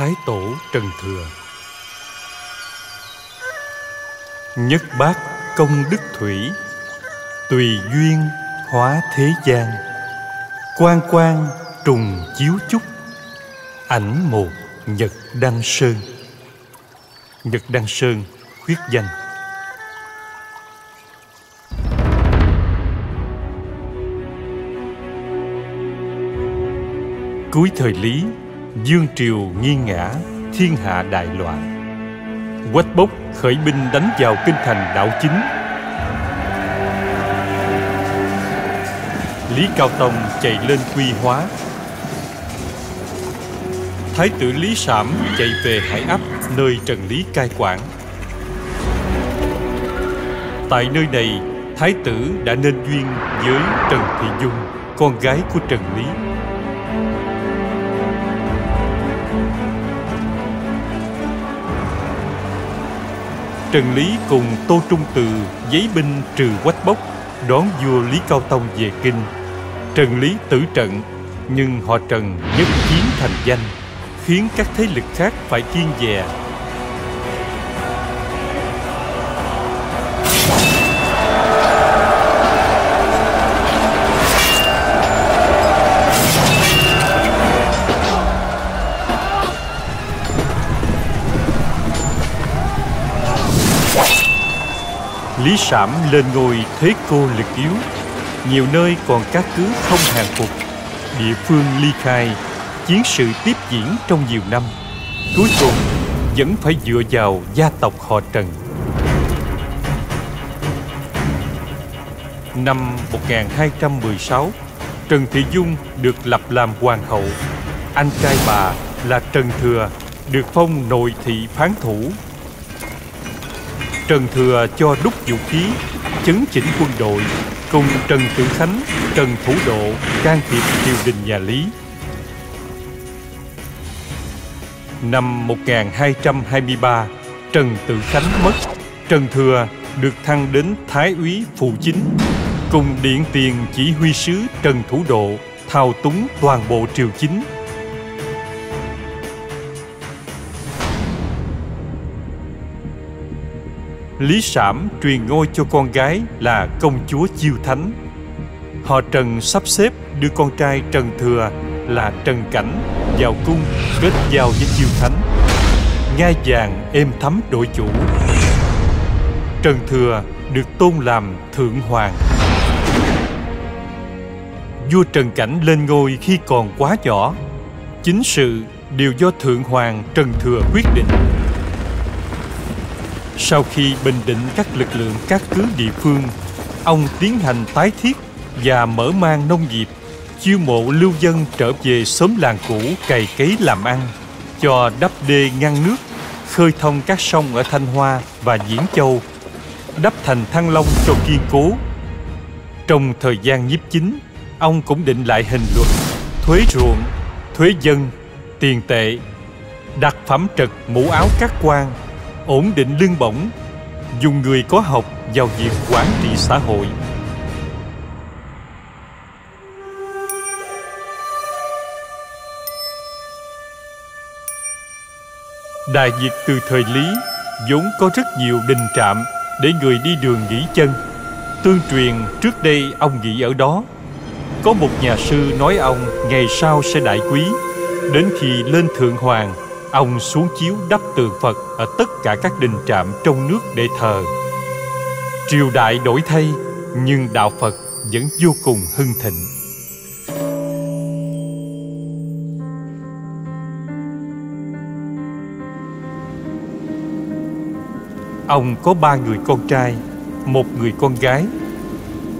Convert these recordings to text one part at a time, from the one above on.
Thái Tổ Trần Thừa. Nhất bát công đức thủy, Tùy duyên hóa thế gian Quan quan trùng chiếu chúc, Ảnh một Nhật Đăng Sơn. Nhật Đăng Sơn khuyết danh. Cuối thời Lý Dương triều nghiêng ngã, Thiên hạ đại loạn. Quách bốc khởi binh đánh vào kinh thành đảo chính. Lý Cao Tông chạy lên quy hóa. Thái tử Lý Sảm chạy về Hải Ấp Nơi Trần Lý cai quản. Tại nơi này, Thái tử đã nên duyên với Trần Thị Dung, Con gái của Trần Lý. Trần Lý cùng Tô Trung Từ giấy binh trừ quách bốc đón vua Lý Cao Tông về kinh. Trần Lý tử trận, nhưng họ Trần nhất chiến thành danh, khiến các thế lực khác phải kiên dè Lý Sảm lên ngôi thế cô lực yếu. Nhiều nơi còn các cứ không hàng phục. Địa phương ly khai, Chiến sự tiếp diễn trong nhiều năm. Cuối cùng, vẫn phải dựa vào gia tộc họ Trần. Năm 1216 Trần Thị Dung được lập làm hoàng hậu. Anh trai bà là Trần Thừa, Được phong nội thị phán thủ. Trần Thừa cho đúc vũ khí, chấn chỉnh quân đội, cùng Trần Tử Khánh, Trần Thủ Độ can thiệp triều đình nhà Lý. Năm 1223, Trần Tử Khánh mất, Trần Thừa được thăng đến Thái úy phụ chính, cùng điện tiền chỉ huy sứ Trần Thủ Độ thao túng toàn bộ triều chính Lý Sảm truyền ngôi cho con gái là công chúa Chiêu Thánh. Họ Trần sắp xếp đưa con trai Trần Thừa là Trần Cảnh vào cung kết giao với Chiêu Thánh. Ngai vàng êm thấm đội chủ. Trần Thừa được tôn làm Thượng Hoàng. Vua Trần Cảnh lên ngôi khi còn quá nhỏ. Chính sự đều do Thượng Hoàng Trần Thừa quyết định. Sau khi bình định các lực lượng các cứ địa phương, ông tiến hành tái thiết và mở mang nông nghiệp, chiêu mộ lưu dân trở về xóm làng cũ cày cấy làm ăn, cho đắp đê ngăn nước, khơi thông các sông ở Thanh Hoa và Diễn Châu, đắp thành Thăng Long cho kiên cố. Trong thời gian nhiếp chính, ông cũng định lại hình luật, thuế ruộng, thuế dân, tiền tệ, đặt phẩm trật mũ áo các quan ổn định lương bổng, dùng người có học vào việc quản trị xã hội. Đại Việt từ thời Lý vốn có rất nhiều đình trạm để người đi đường nghỉ chân. Tương truyền trước đây ông nghỉ ở đó. Có một nhà sư nói ông ngày sau sẽ đại quý, đến khi lên thượng hoàng Ông xuống chiếu đắp tượng Phật ở tất cả các đình trạm trong nước để thờ. Triều đại đổi thay, nhưng đạo Phật vẫn vô cùng hưng thịnh. Ông có ba người con trai, một người con gái.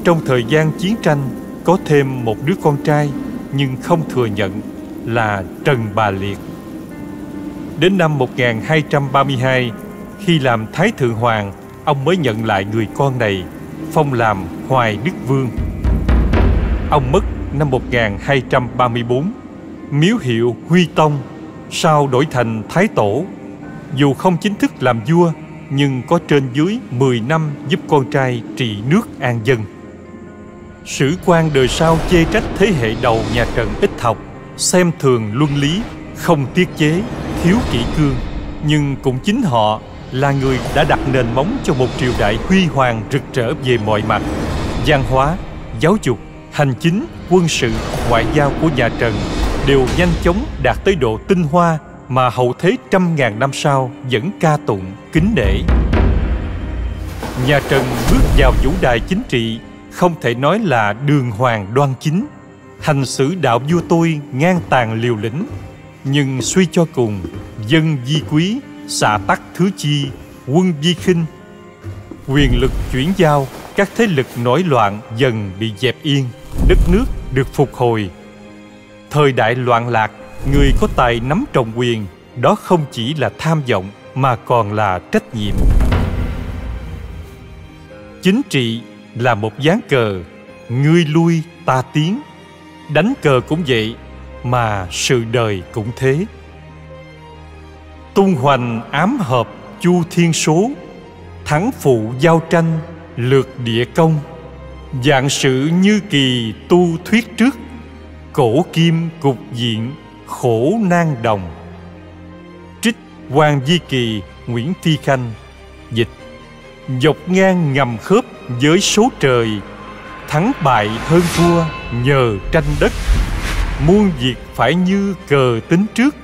Trong thời gian chiến tranh, có thêm một đứa con trai nhưng không thừa nhận là Trần Bà Liệt. Đến năm 1232, khi làm Thái Thượng Hoàng, ông mới nhận lại người con này, phong làm Hoài Đức Vương. Ông mất năm 1234, miếu hiệu Huy Tông, sau đổi thành Thái Tổ. Dù không chính thức làm vua, nhưng có trên dưới 10 năm giúp con trai trị nước an dân. Sử quan đời sau chê trách thế hệ đầu nhà Trần ít học, xem thường luân lý, không tiết chế, thiếu kỷ cương, nhưng cũng chính họ là người đã đặt nền móng cho một triều đại huy hoàng rực rỡ về mọi mặt. Văn hóa, giáo dục, hành chính, quân sự, ngoại giao của nhà trần đều nhanh chóng đạt tới độ tinh hoa mà hậu thế trăm ngàn năm sau vẫn ca tụng, kính nể. Nhà trần bước vào vũ đài chính trị, không thể nói là đường hoàng đoan chính. Hành xử đạo vua tôi ngang tàn liều lĩnh nhưng suy cho cùng, dân di quý xạ tắc thứ chi, quân di khinh, quyền lực chuyển giao, các thế lực nổi loạn dần bị dẹp yên, đất nước được phục hồi. Thời đại loạn lạc, người có tài nắm trọng quyền, đó không chỉ là tham vọng mà còn là trách nhiệm. Chính trị là một ván cờ, ngươi lui ta tiến. Đánh cờ cũng vậy mà sự đời cũng thế. Tung hoành ám hợp chu thiên số, thắng phụ giao tranh lược địa công. Dạng sự như kỳ tu thuyết trước, cổ kim cục diện khổ nan đồng. Trích hoàng di kỳ, nguyễn phi khanh, dịch. Dọc ngang ngầm khớp với số trời, thắng bại hơn thua nhờ tranh đất muôn việc phải như cờ tính trước.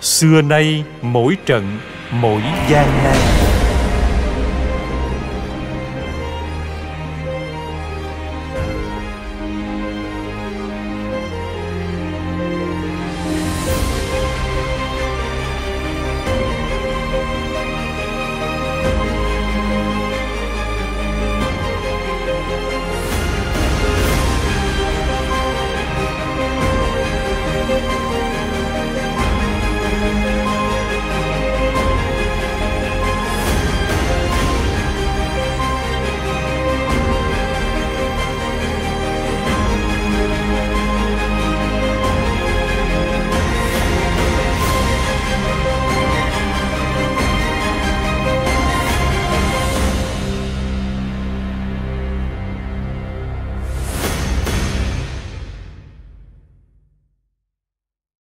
Xưa nay mỗi trận mỗi gian nan.